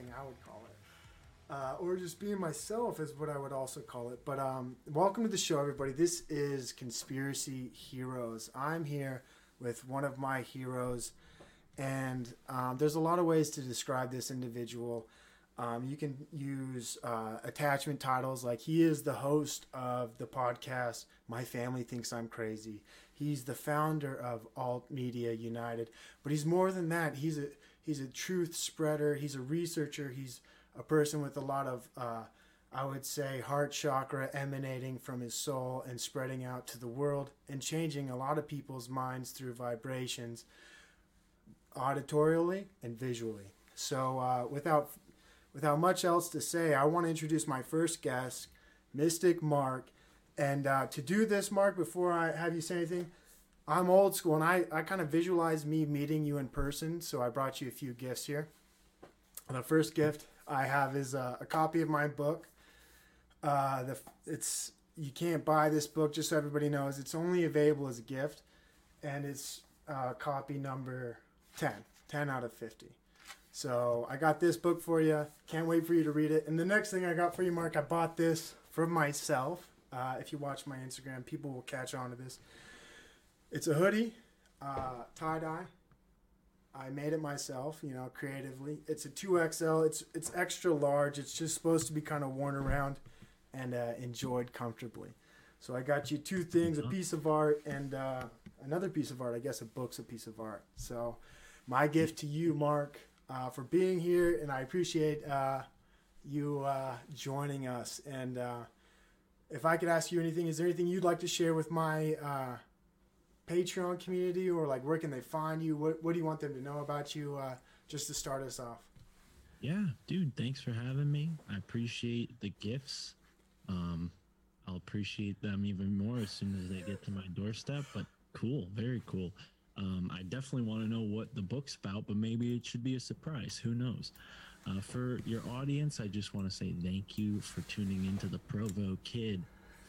acting, I would call it. Uh, or just being myself is what I would also call it. But um, welcome to the show, everybody. This is Conspiracy Heroes. I'm here with one of my heroes, and um, there's a lot of ways to describe this individual. Um, you can use uh, attachment titles like he is the host of the podcast My Family Thinks I'm Crazy. He's the founder of Alt Media United, but he's more than that. He's a he's a truth spreader. He's a researcher. He's a person with a lot of, uh, I would say, heart chakra emanating from his soul and spreading out to the world and changing a lot of people's minds through vibrations, auditorially and visually. So, uh, without without much else to say, I want to introduce my first guest, Mystic Mark. And uh, to do this, Mark, before I have you say anything, I'm old school and I, I kind of visualize me meeting you in person. So I brought you a few gifts here. The first gift I have is a, a copy of my book. Uh, the it's you can't buy this book just so everybody knows it's only available as a gift, and it's uh, copy number 10, 10 out of 50. So I got this book for you. Can't wait for you to read it. And the next thing I got for you, Mark, I bought this for myself. Uh, if you watch my Instagram, people will catch on to this. It's a hoodie, uh, tie dye. I made it myself, you know, creatively. It's a 2XL. It's it's extra large. It's just supposed to be kind of worn around and uh, enjoyed comfortably. So I got you two things: a piece of art and uh, another piece of art. I guess a book's a piece of art. So my gift to you, Mark, uh, for being here, and I appreciate uh, you uh, joining us. And uh, if I could ask you anything, is there anything you'd like to share with my Patreon community, or like where can they find you? What What do you want them to know about you? Uh, just to start us off. Yeah, dude. Thanks for having me. I appreciate the gifts. Um, I'll appreciate them even more as soon as they get to my doorstep. But cool, very cool. Um, I definitely want to know what the book's about, but maybe it should be a surprise. Who knows? Uh, for your audience, I just want to say thank you for tuning into the Provo Kid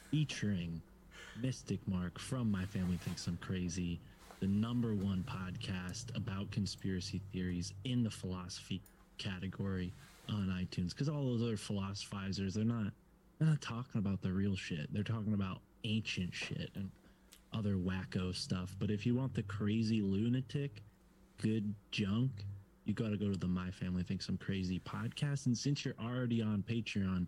featuring Mystic Mark from My Family Thinks I'm Crazy, the number one podcast about conspiracy theories in the philosophy category on iTunes. Because all those other philosophizers, they're not they're not talking about the real shit. They're talking about ancient shit and other wacko stuff. But if you want the crazy lunatic, good junk, you got to go to the My Family Thinks I'm Crazy podcast. And since you're already on Patreon,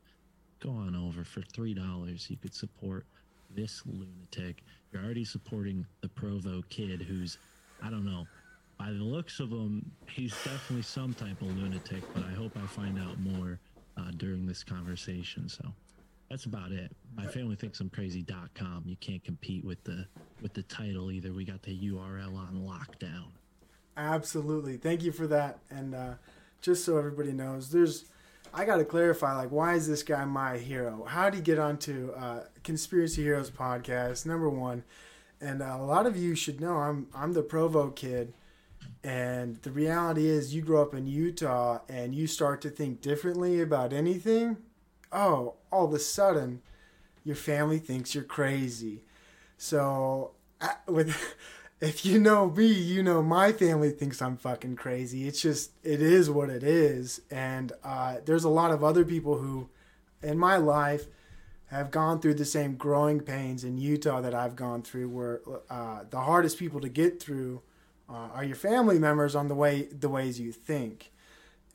go on over for three dollars. You could support this lunatic. You're already supporting the Provo kid who's, I don't know, by the looks of him, he's definitely some type of lunatic, but I hope I find out more uh, during this conversation. So that's about it. My family thinks I'm crazy.com. You can't compete with the with the title either. We got the URL on lockdown. Absolutely. Thank you for that. And uh, just so everybody knows, there's I got to clarify, like, why is this guy my hero? How did he get onto uh, Conspiracy Heroes podcast? Number one, and uh, a lot of you should know I'm I'm the Provo kid, and the reality is, you grow up in Utah and you start to think differently about anything. Oh, all of a sudden, your family thinks you're crazy. So, with if you know me, you know my family thinks I'm fucking crazy. It's just it is what it is, and uh, there's a lot of other people who, in my life, have gone through the same growing pains in Utah that I've gone through. Where uh, the hardest people to get through uh, are your family members on the way the ways you think.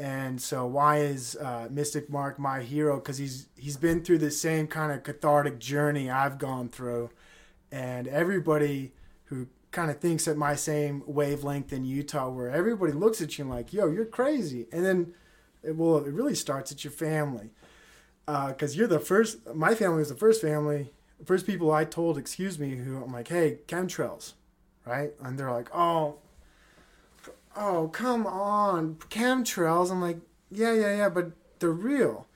And so, why is uh, Mystic Mark my hero? Because he's he's been through the same kind of cathartic journey I've gone through, and everybody kind of thinks at my same wavelength in Utah, where everybody looks at you and like, "Yo, you're crazy," and then, it, well, it really starts at your family, because uh, you're the first. My family was the first family, first people I told, excuse me, who I'm like, "Hey, chemtrails," right? And they're like, "Oh, oh, come on, chemtrails." I'm like, "Yeah, yeah, yeah, but they're real."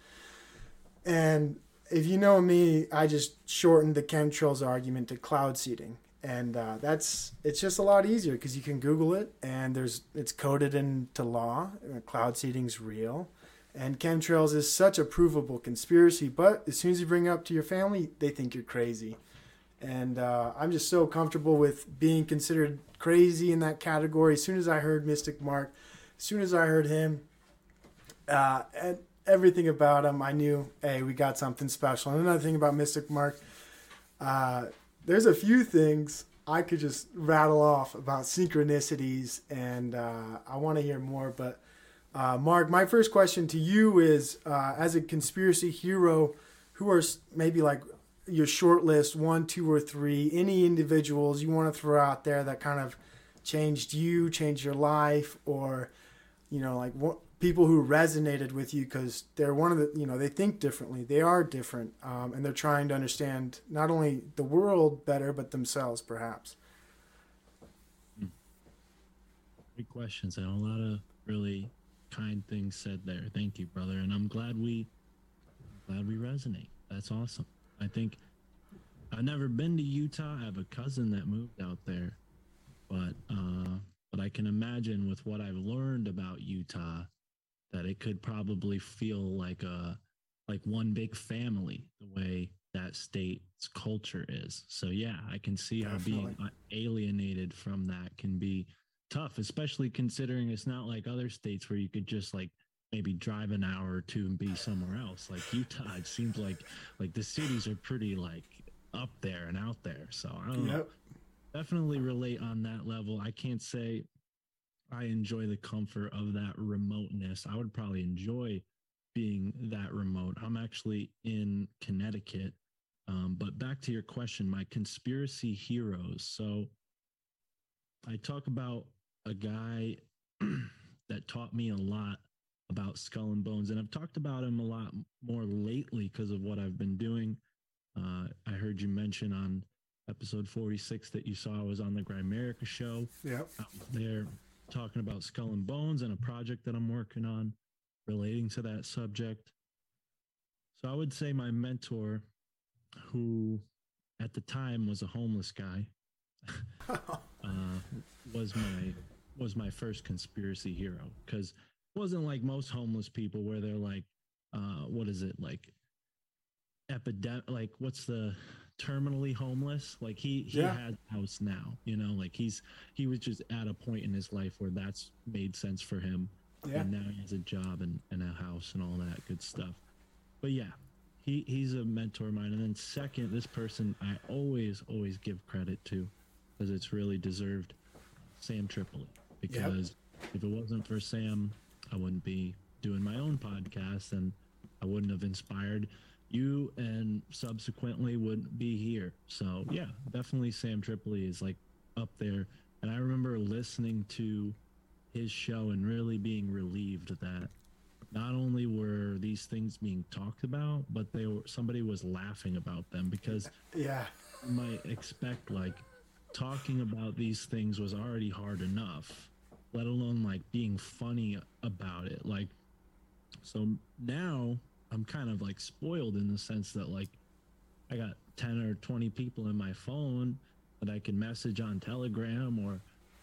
And if you know me, I just shortened the chemtrails argument to cloud seeding and uh, that's it's just a lot easier because you can Google it and there's it's coded into law. Uh, cloud seeding's real, and chemtrails is such a provable conspiracy. But as soon as you bring it up to your family, they think you're crazy, and uh, I'm just so comfortable with being considered crazy in that category. As soon as I heard Mystic Mark, as soon as I heard him, uh, and everything about him, I knew, hey, we got something special. And another thing about Mystic Mark, uh, there's a few things I could just rattle off about synchronicities, and uh, I want to hear more. But uh, Mark, my first question to you is, uh, as a conspiracy hero, who are maybe like your short list, one, two, or three, any individuals you want to throw out there that kind of changed you, changed your life, or you know, like what people who resonated with you because they're one of the you know they think differently they are different um, and they're trying to understand not only the world better but themselves perhaps. Great questions and a lot of really kind things said there. Thank you brother and i'm glad we glad we resonate. That's awesome. I think i've never been to utah. I have a cousin that moved out there but uh but i can imagine with what i've learned about utah that it could probably feel like a like one big family the way that state's culture is. So yeah, I can see Definitely. how being alienated from that can be tough, especially considering it's not like other states where you could just like maybe drive an hour or two and be somewhere else. Like Utah, it seems like like the cities are pretty like up there and out there. So I don't yep. know. Definitely relate on that level. I can't say I enjoy the comfort of that remoteness. I would probably enjoy being that remote. I'm actually in Connecticut. Um, but back to your question, my conspiracy heroes. So I talk about a guy that taught me a lot about skull and bones, and I've talked about him a lot more lately because of what I've been doing. Uh, I heard you mention on episode 46 that you saw I was on the Grimerica show. Yeah. There talking about Skull and Bones and a project that I'm working on relating to that subject. So I would say my mentor, who at the time was a homeless guy, uh, was my was my first conspiracy hero because it wasn't like most homeless people where they're like, uh, what is it like? Epidemic, like what's the terminally homeless. Like he he yeah. has a house now, you know, like he's he was just at a point in his life where that's made sense for him. Yeah. And now he has a job and, and a house and all that good stuff. But yeah, he, he's a mentor of mine. And then second, this person I always, always give credit to because it's really deserved Sam Tripoli. Because yep. if it wasn't for Sam, I wouldn't be doing my own podcast and I wouldn't have inspired you and subsequently would be here. So yeah, definitely Sam Tripoli is like up there. And I remember listening to his show and really being relieved that not only were these things being talked about, but they were somebody was laughing about them because yeah, you might expect like talking about these things was already hard enough, let alone like being funny about it. Like so now I'm kind of like spoiled in the sense that like I got 10 or 20 people in my phone that I can message on Telegram or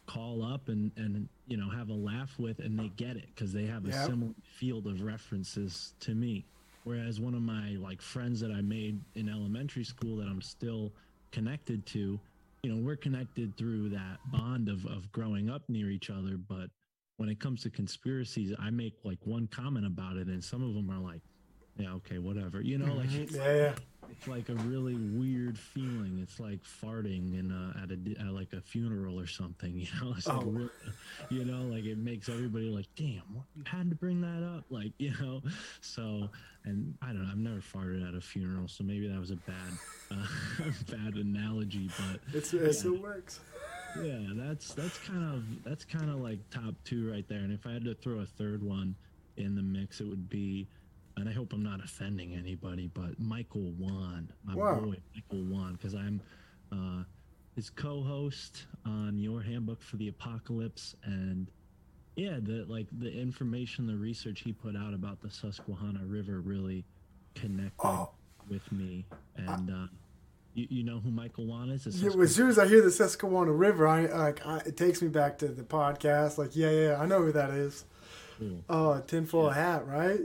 call up and and you know have a laugh with and they get it because they have a yep. similar field of references to me whereas one of my like friends that i made in elementary school that i'm still connected to you know we're connected through that bond of of growing up near each other but when it comes to conspiracies i make like one comment about it and some of them are like yeah, okay, whatever. You know, like mm-hmm. it's, yeah, yeah. it's like a really weird feeling. It's like farting in a, at a at like a funeral or something. You know, it's like oh. you know, like it makes everybody like, damn, what, you had to bring that up, like you know. So, and I don't know, I've never farted at a funeral, so maybe that was a bad uh, bad analogy, but it's, yeah. it still works. Yeah, that's that's kind of that's kind of like top two right there. And if I had to throw a third one in the mix, it would be and I hope I'm not offending anybody, but Michael Wan, my wow. boy Michael Wan, because I'm uh, his co-host on Your Handbook for the Apocalypse, and yeah, the like the information, the research he put out about the Susquehanna River really connected oh. with me, and. Uh, you, you know who Michael Wan is? Yeah, as soon as I hear the Susquehanna River, I like I, it takes me back to the podcast. Like, yeah, yeah, I know who that is. Cool. Oh, tinfoil yeah. hat, right?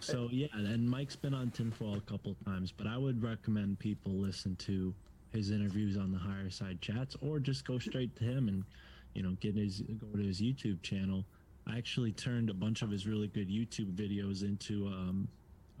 So yeah, and Mike's been on Tinfoil a couple times, but I would recommend people listen to his interviews on the higher side chats, or just go straight to him and you know get his go to his YouTube channel. I actually turned a bunch of his really good YouTube videos into um,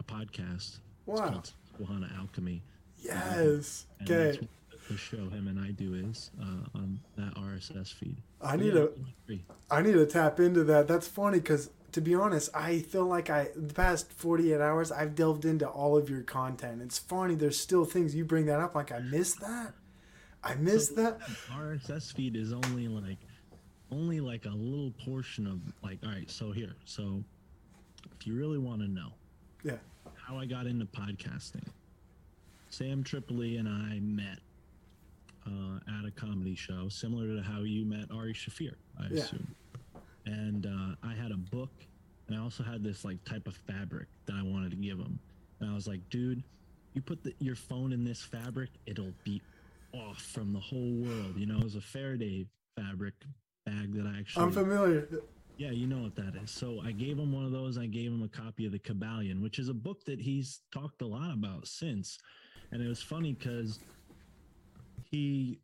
a podcast. Wow. It's called Susquehanna Alchemy. Yes. And Okay. the show him and I do is uh, on that RSS feed. I need Yeah, to. I need to tap into that. That's funny because to be honest, I feel like I the past 48 hours I've delved into all of your content. It's funny. There's still things you bring that up. Like I missed that. I missed that. RSS feed is only like only like a little portion of like all right so here so if you really want to know Yeah. how I got into podcasting Sam Tripoli and I met uh, at a comedy show similar to how you met Ari Shaffir I Yeah. assume and uh, I had a book and I also had this like type of fabric that I wanted to give him and I was like dude you put the, your phone in this fabric it'll be off from the whole world. You know, it was a Faraday fabric bag that I actually. I'm familiar. yeah, you know what that is. So I gave him one of those. I gave him a copy of the Kybalion, which is a book that he's talked a lot about since. And it was funny because he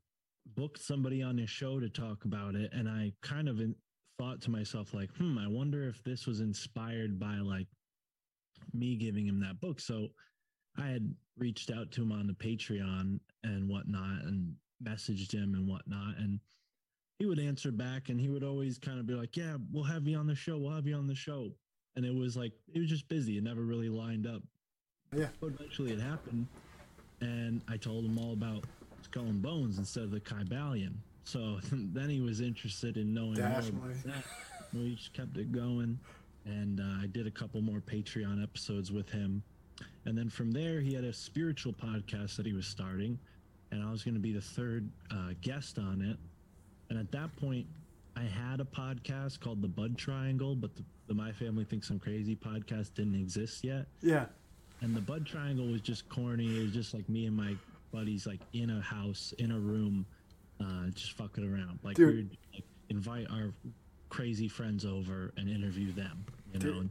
booked somebody on his show to talk about it, and I kind of in, thought to myself like, hmm, I wonder if this was inspired by like me giving him that book. So I had reached out to him on the Patreon and whatnot and messaged him and whatnot. And he would answer back and he would always kind of be like, Yeah, we'll have you on the show. We'll have you on the show. And it was like, it was just busy. It never really lined up. Yeah. But eventually it happened. And I told him all about Skull and Bones instead of the Kybalion. So then he was interested in knowing Definitely. We just kept it going. And uh, I did a couple more Patreon episodes with him. And then from there, he had a spiritual podcast that he was starting, and I was going to be the third uh, guest on it. And at that point, I had a podcast called The Bud Triangle, but the, the My Family Thinks I'm Crazy podcast didn't exist yet. Yeah. And the Bud Triangle was just corny. It was just like me and my buddies, like in a house, in a room, uh, just fucking around. Like Dude. we would like, invite our crazy friends over and interview them. You know. And,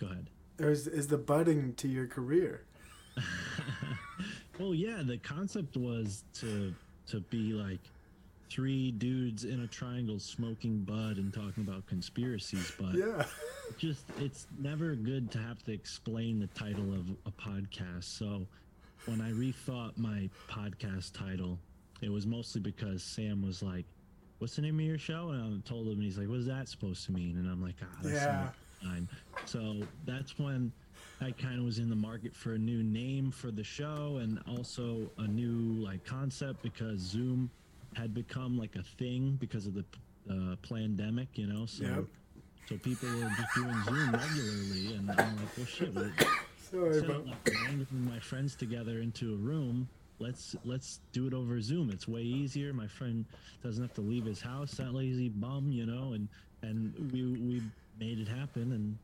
go ahead. There's is the budding to your career. well, yeah, the concept was to to be like three dudes in a triangle smoking bud and talking about conspiracies, but Yeah. just it's never good to have to explain the title of a podcast. So when I rethought my podcast title, it was mostly because Sam was like, "What's the name of your show?" And I told him, and he's like, "What's that supposed to mean?" And I'm like, "Ah, that's Yeah. not fine." So that's when I kind of was in the market for a new name for the show and also a new like concept because Zoom had become like a thing because of the uh, pandemic, you know. So Yep. so people were just doing Zoom regularly, and I'm like, well, shit. Well, Sorry about like my friends together into a room, let's let's do it over Zoom. It's way easier. My friend doesn't have to leave his house. That lazy bum, you know. And and we we made it happen, and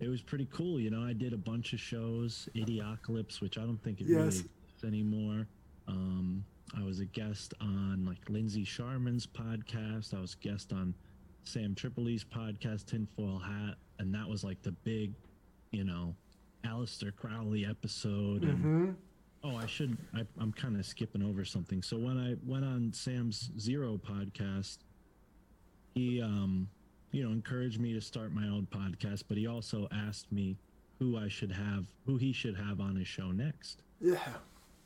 it was pretty cool. You know, I did a bunch of shows, Idiocalypse, which I don't think it really Yes. exists anymore. Um, I was a guest on like Lindsay Sharman's podcast. I was a guest on Sam Tripoli's podcast, Tinfoil Hat, and that was like the big, you know, Aleister Crowley episode. And hmm oh, I should. I, I'm kind of skipping over something. So when I went on Sam's Zero podcast, he, um, you know, encouraged me to start my own podcast, but he also asked me who I should have, who he should have on his show next Yeah.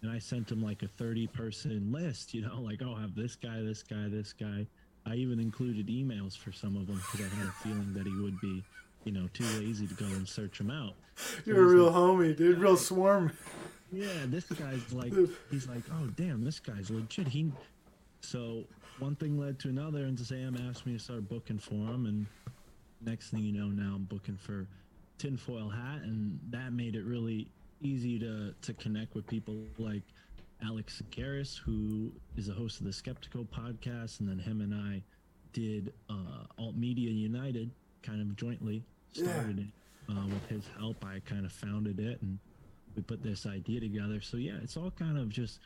and I sent him like a 30 person list, you know, like, oh, I have this guy, this guy, this guy. I even included emails for some of them because I had a feeling that he would be, you know, too lazy to go and search them out. You're a real like, homie, dude. Real swarm. Yeah, this guy's like, he's like, oh, damn, this guy's legit. He, so one thing led to another, and Sam asked me to start booking for him, and next thing you know, now I'm booking for Tinfoil Hat, and that made it really easy to to connect with people like Alex Garris, who is a host of the Skeptical podcast, and then him and I did uh, Alt Media United, kind of jointly Yeah. started it uh, with his help. I kind of founded it, and we put this idea together. So yeah, it's all kind of just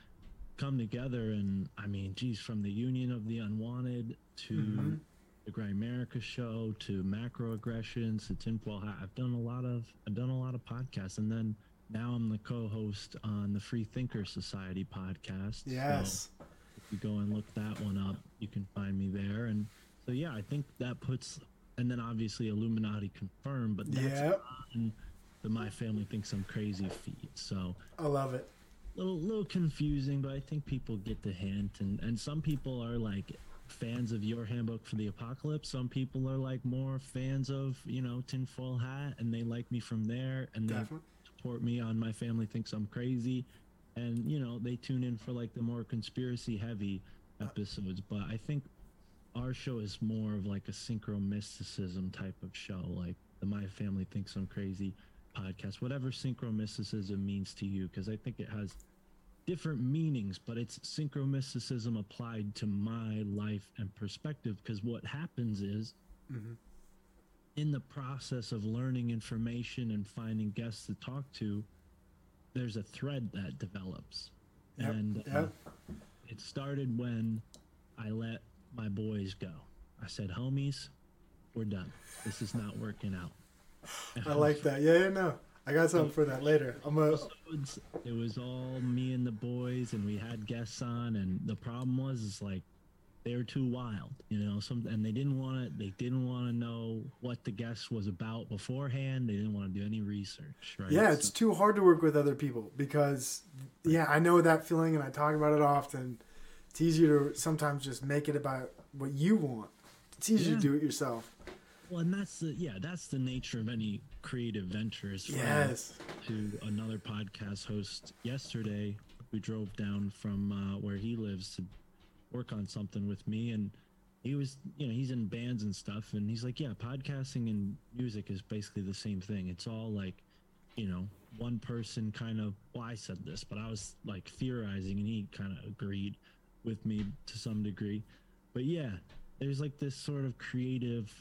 come together. And I mean, geez, from the Union of the Unwanted to Mhm. the America show to macroaggressions to tinfoil hat. I've done a lot of I've done a lot of podcasts, and then now I'm the co-host on the Free Thinker Society podcast. So Yes. if you go and look that one up, you can find me there. And so yeah, I think that puts and then obviously Illuminati confirmed, but that's Yep. on the My Family Thinks I'm Crazy feet. So I love it. A little little confusing, but I think people get the hint. And and some people are like fans of your handbook for the apocalypse. Some people are like more fans of you know tinfoil hat, and they like me from there, and they Definitely. support me on my family thinks I'm crazy, and you know they tune in for like the more conspiracy heavy uh, episodes. But I think our show is more of like a synchro mysticism type of show, like the My Family Thinks I'm Crazy podcast, whatever synchro mysticism means to you, because I think it has different meanings, but it's synchro mysticism applied to my life and perspective. Because what happens is, Mhm. in the process of learning information and finding guests to talk to, there's a thread that develops. Yep, And uh, it started when I let my boys go. I said, homies, we're done. This is not working out. I like that. Yeah, yeah, no. I got something for that later. I'm a it was all me and the boys, and we had guests on. And the problem was, is like they were too wild, you know. Some and they didn't want to. They didn't want to know what the guest was about beforehand. They didn't want to do any research, right? yeah, So- it's too hard to work with other people because yeah, I know that feeling and I talk about it often. It's easier to sometimes just make it about what you want. It's easier Yeah. to do it yourself. Well, and that's the yeah, that's the nature of any creative venture. Is Yes. to another podcast host yesterday who drove down from uh, where he lives to work on something with me and he was you know he's in bands and stuff and he's like yeah podcasting and music is basically the same thing it's all like you know one person kind of well i said this but i was like theorizing and he kind of agreed with me to some degree but yeah there's like this sort of creative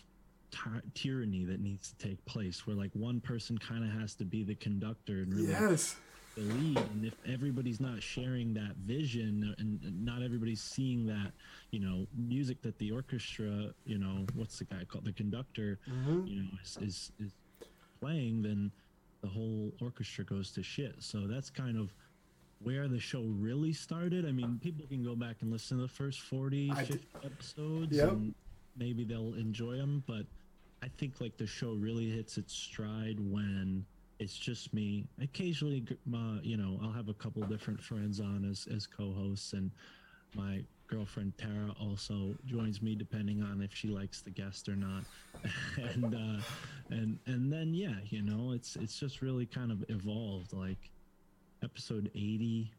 ty- tyranny that needs to take place where like one person kind of has to be the conductor and really Yes. the lead and if everybody's not sharing that vision and and not everybody's seeing that you know music that the orchestra you know what's the guy called the conductor Mhm. you know is, is is playing then the whole orchestra goes to shit so that's kind of where the show really started i mean people can go back and listen to the first 40 50 d- episodes Yep. and maybe they'll enjoy them but i think like the show really hits its stride when it's just me. Occasionally my, you know i'll have a couple different friends on as as co-hosts and my girlfriend tara also joins me depending on if she likes the guest or not. And uh and and then yeah you know it's it's just really kind of evolved. Like episode 80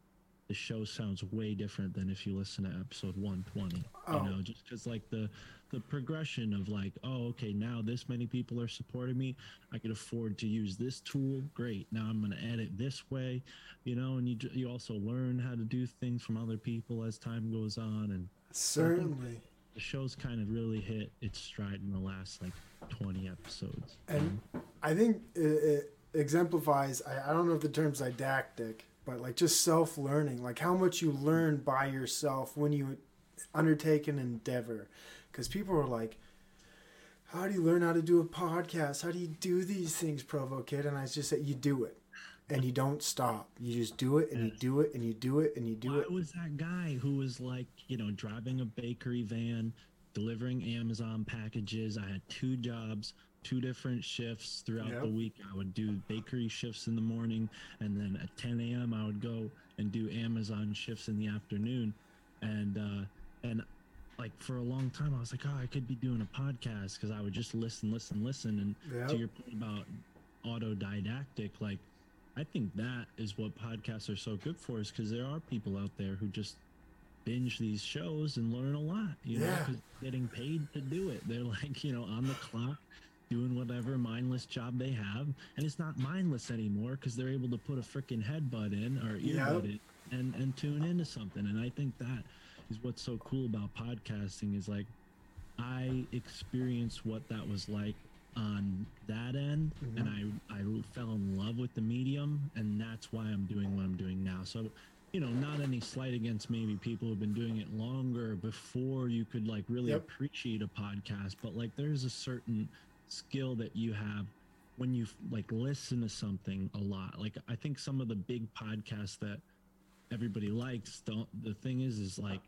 the show sounds way different than if you listen to episode 120 Oh. you know just because like the the progression of like oh okay now this many people are supporting me. I could afford to use this tool. Great. Now i'm going to edit this way you know and you you also learn how to do things from other people as time goes on. And Certainly. the show's kind of really hit its stride in the last like 20 episodes. And mm-hmm. I think it, it exemplifies, I, I don't know if the term's didactic, but like just self learning, like how much you learn by yourself when you undertake an endeavor. Because people are like, how do you learn how to do a podcast? How do you do these things, Provo Kid? And I just said, you do it. And you don't stop. You just do it and you do it and you do it and you do Why it. was that guy who was like, you know, driving a bakery van, delivering Amazon packages? I had two jobs, two different shifts throughout Yep. the week. I would do bakery shifts in the morning, and then at 10 a.m. I would go and do Amazon shifts in the afternoon, and uh, and like for a long time I was like, oh, I could be doing a podcast because I would just listen, listen, listen, and Yep. to your point about autodidactic, like I think that is what podcasts are so good for, is because there are people out there who just binge these shows and learn a lot. You know, getting paid to do it. They're like, you know, on the clock, doing whatever mindless job they have, and it's not mindless anymore because they're able to put a freaking headbutt in or earbud in and and tune into something. And I think that is what's so cool about podcasting is like I experienced what that was like on that end mm-hmm. and I, I fell in love with the medium and that's why I'm doing what I'm doing now. So, you know, not any slight against maybe people who've been doing it longer before you could like really Yep. appreciate a podcast, but like there's a certain skill that you have when you like listen to something a lot. Like I think some of the big podcasts that everybody likes don't the thing is is like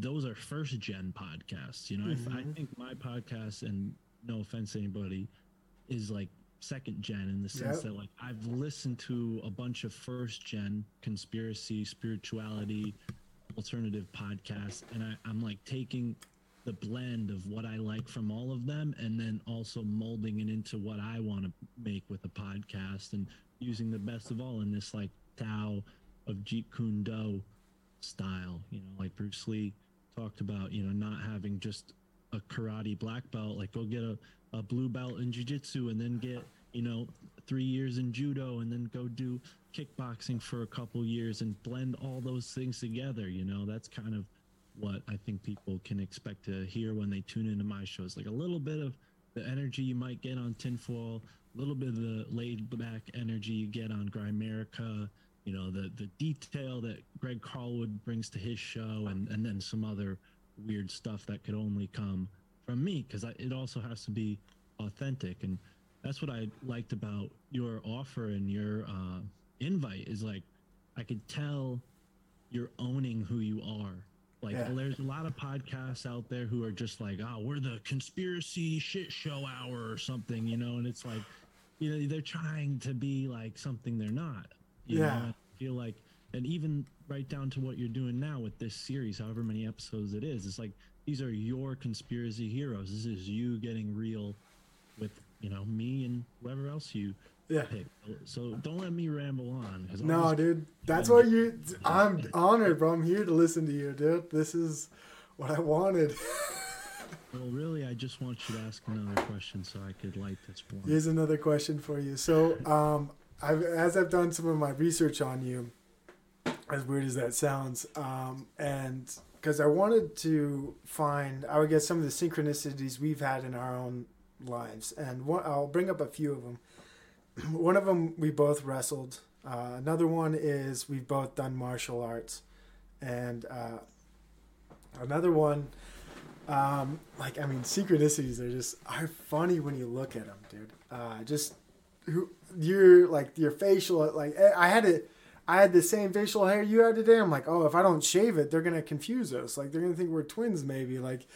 those are first gen podcasts. You know, if I Mhm. think my podcast, and no offense to anybody, is like second gen in the sense Yep. that like I've listened to a bunch of first gen conspiracy, spirituality, alternative podcasts, and I, I'm like taking the blend of what I like from all of them, and then also molding it into what I want to make with a podcast, and using the best of all in this like Tao of Jeet Kune Do style. You know, like Bruce Lee talked about, you know, not having just a karate black belt, like go get a, a blue belt in jiu-jitsu and then get, you know, three years in judo and then go do kickboxing for a couple years and blend all those things together. You know, that's kind of what I think people can expect to hear when they tune into my shows. Like a little bit of the energy you might get on Tinfoil, a little bit of the laid back energy you get on Grimerica, you know, the the detail that Greg Carlwood brings to his show, and and then some other weird stuff that could only come from me because it also has to be authentic, and that's what I liked about your offer and your uh, invite is like I could tell you're owning who you are. Like Yeah. there's a lot of podcasts out there who are just like, oh, we're the conspiracy shit show hour or something, you know, and it's like, you know, they're trying to be like something they're not. You Yeah. Know? I feel like, and even right down to what you're doing now with this series, however many episodes it is, it's like these are your conspiracy heroes. This is you getting real with, you know, me and whoever else you Yeah. pick. So don't let me ramble on. No, dude. That's what you. I'm honored, bro. I'm here to listen to you, dude. This is what I wanted. Well, really, I just want you to ask another question so I could light this blunt. Here's another question for you. So, um, I've as I've done some of my research on you, as weird as that sounds, um, and because I wanted to find, I would guess some of the synchronicities we've had in our own lives, and one, I'll bring up a few of them. one of them we both wrestled. Uh, another one is we've both done martial arts, and uh, another one um, like I mean, synchronicities are just are funny when you look at them, dude. Uh, just who your like your facial like eh, I had it. I had the same facial hair you had today. I'm like, oh, if I don't shave it, they're gonna confuse us. Like they're gonna think we're twins, maybe. Like,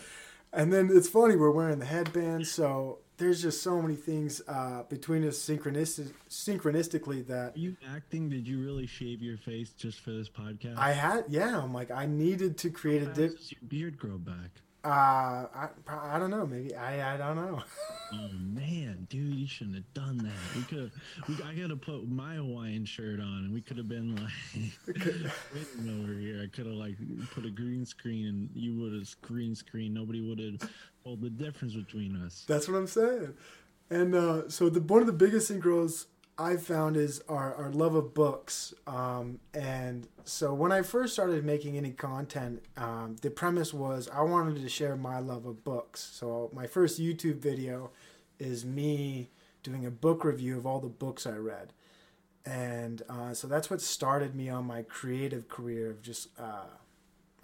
and then it's funny we're wearing the headband. So there's just so many things uh, between us synchronistic synchronistically that Are you acting? Did you really shave your face just for this podcast? I had. Yeah, I'm like I needed to create a How does your beard grow back? Uh, I I don't know. Maybe I I don't know. Oh man, dude, you shouldn't have done that. We could have. I gotta put my Hawaiian shirt on, and we could have been like waiting over here. I could have like put a green screen, and you would have green screen. Nobody would have told the difference between us. That's what I'm saying. And uh, so the one of the biggest synchros I've found is our, our love of books. Um, and so when I first started making any content, um, the premise was I wanted to share my love of books. So my first YouTube video is me doing a book review of all the books I read. And uh, so that's what started me on my creative career of just, uh,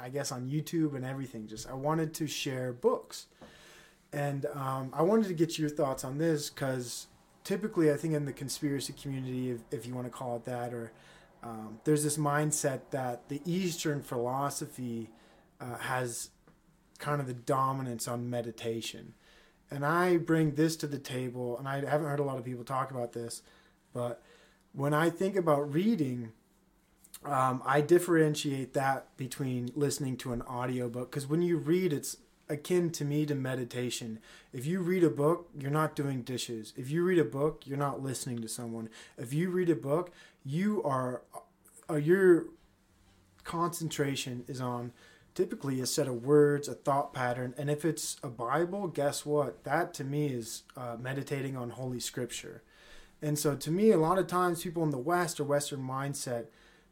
I guess, on YouTube and everything. Just I wanted to share books. And um, I wanted to get your thoughts on this because typically, I think in the conspiracy community, if, if you want to call it that, or um, there's this mindset that the Eastern philosophy uh, has kind of the dominance on meditation. And I bring this to the table, and I haven't heard a lot of people talk about this, but when I think about reading, um, I differentiate that between listening to an audiobook because when you read, it's akin to me to meditation. If you read a book, you're not doing dishes. If you read a book, you're not listening to someone. If you read a book, you are, uh, your concentration is on typically a set of words, a thought pattern. And if it's a Bible, guess what? That to me is uh, meditating on Holy Scripture. And so to me, a lot of times people in the West or Western mindset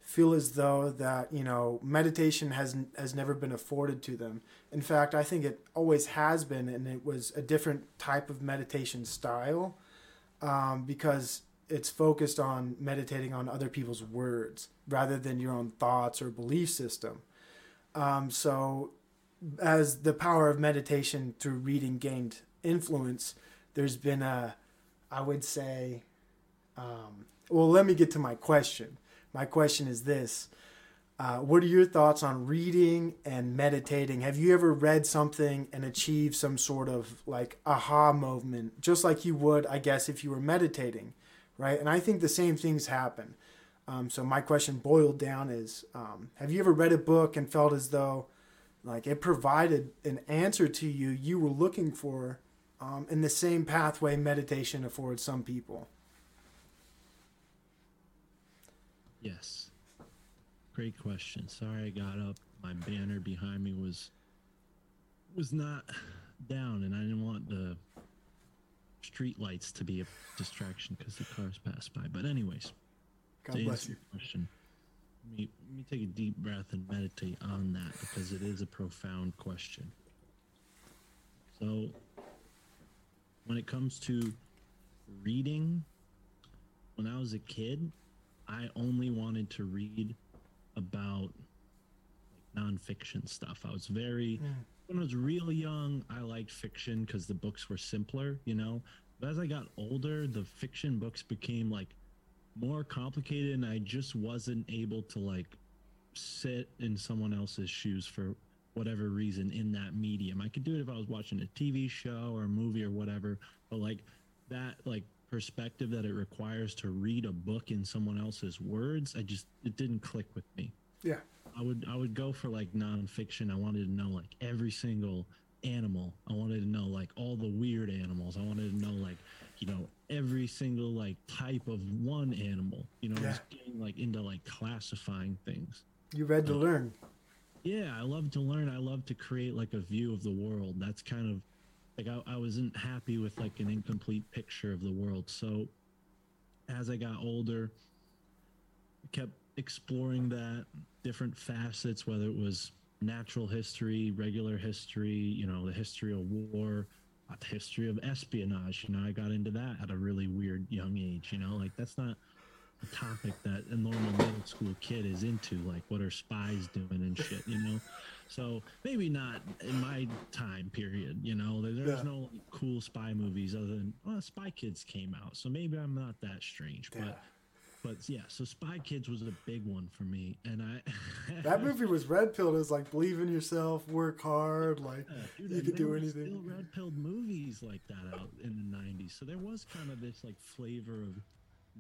feel as though that you know meditation has has never been afforded to them. In fact, I think it always has been, and it was a different type of meditation style um, because it's focused on meditating on other people's words rather than your own thoughts or belief system. Um, so, as the power of meditation through reading gained influence, there's been a, I would say, um, well, let me get to my question my question is this Uh, what are your thoughts on reading and meditating? Have you ever read something and achieved some sort of like aha moment, just like you would, I guess, if you were meditating, right? And I think the same things happen. Um, so my question boiled down is, um, have you ever read a book and felt as though like it provided an answer to you you were looking for um, in the same pathway meditation affords some people? Yes. Great question. Sorry I got up. My banner behind me was was not down and I didn't want the street lights to be a distraction because the cars passed by. But anyways, God to bless you. question, let me, let me take a deep breath and meditate on that because it is a profound question. So, when it comes to reading, when I was a kid, I only wanted to read about like nonfiction stuff. I was very hmm. when I was real young, I liked fiction because the books were simpler, you know. But as I got older, the fiction books became like more complicated, and I just wasn't able to like sit in someone else's shoes for whatever reason in that medium. I could do it if I was watching a TV show or a movie or whatever, but like that like perspective that it requires to read a book in someone else's words, I just it didn't click with me. Yeah. I would I would go for like nonfiction. I wanted to know like every single animal. I wanted to know like all the weird animals. I wanted to know like you know every single like type of one animal. You know, Yeah. just getting like into like classifying things. You read to learn. Yeah, I love to learn. I love to create like a view of the world. That's kind of like I, I wasn't happy with like an incomplete picture of the world. So as I got older, I kept exploring that different facets, whether it was natural history, regular history, you know, the history of war, the history of espionage. You know, I got into that at a really weird young age. You know, like that's not topic that a normal middle school kid is into. Like, what are spies doing and shit? You know. So maybe not in my time period. You know, there's Yeah. no cool spy movies other than well, Spy Kids came out, so maybe I'm not that strange. Yeah. But but yeah, so Spy Kids was a big one for me, and I That movie was red pilled as like believe in yourself, work hard, like Yeah, dude, you could do were anything. Still red pilled movies like that out in the '90s, so there was kind of this like flavor of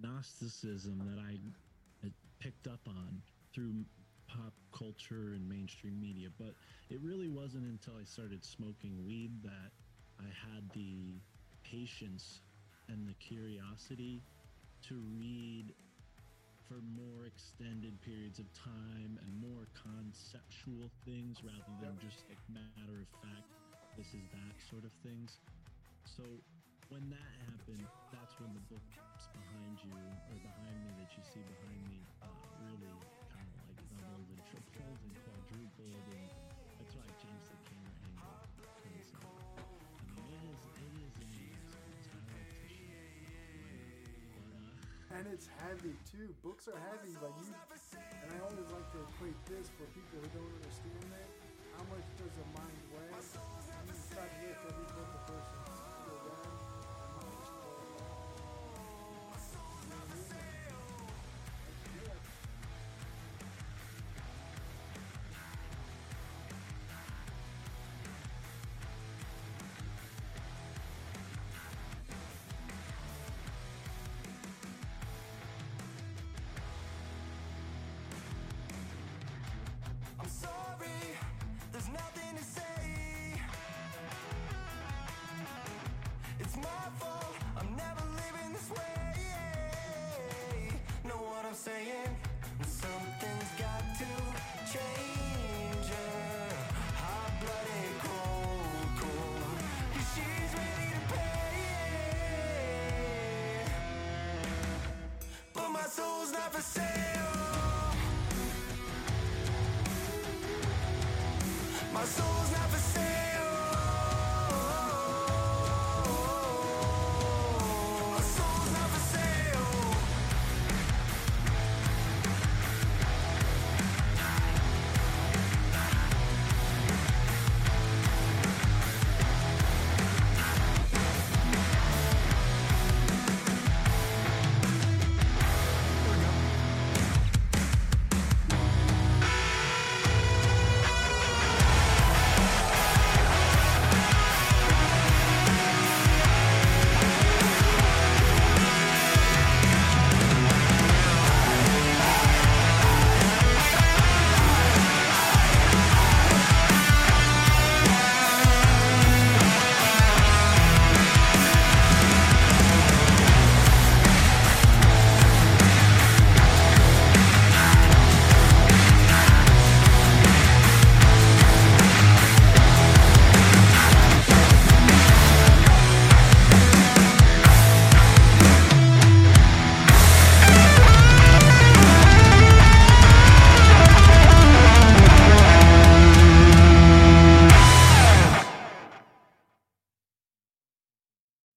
Gnosticism that I picked up on through pop culture and mainstream media. But it really wasn't until I started smoking weed that I had the patience and the curiosity to read for more extended periods of time and more conceptual things rather than just like matter of fact this is that sort of things so when that happened that's when the books behind you or behind me that you see behind me uh, really kind of like doubled and tripled and quadrupled and that's why I changed the camera angle uh, I mean it is it is an And it's heavy too. Books are heavy. Like you, and I always like to equate this for people who don't understand it. How much does a mind weigh? You try to lift every book a person My soul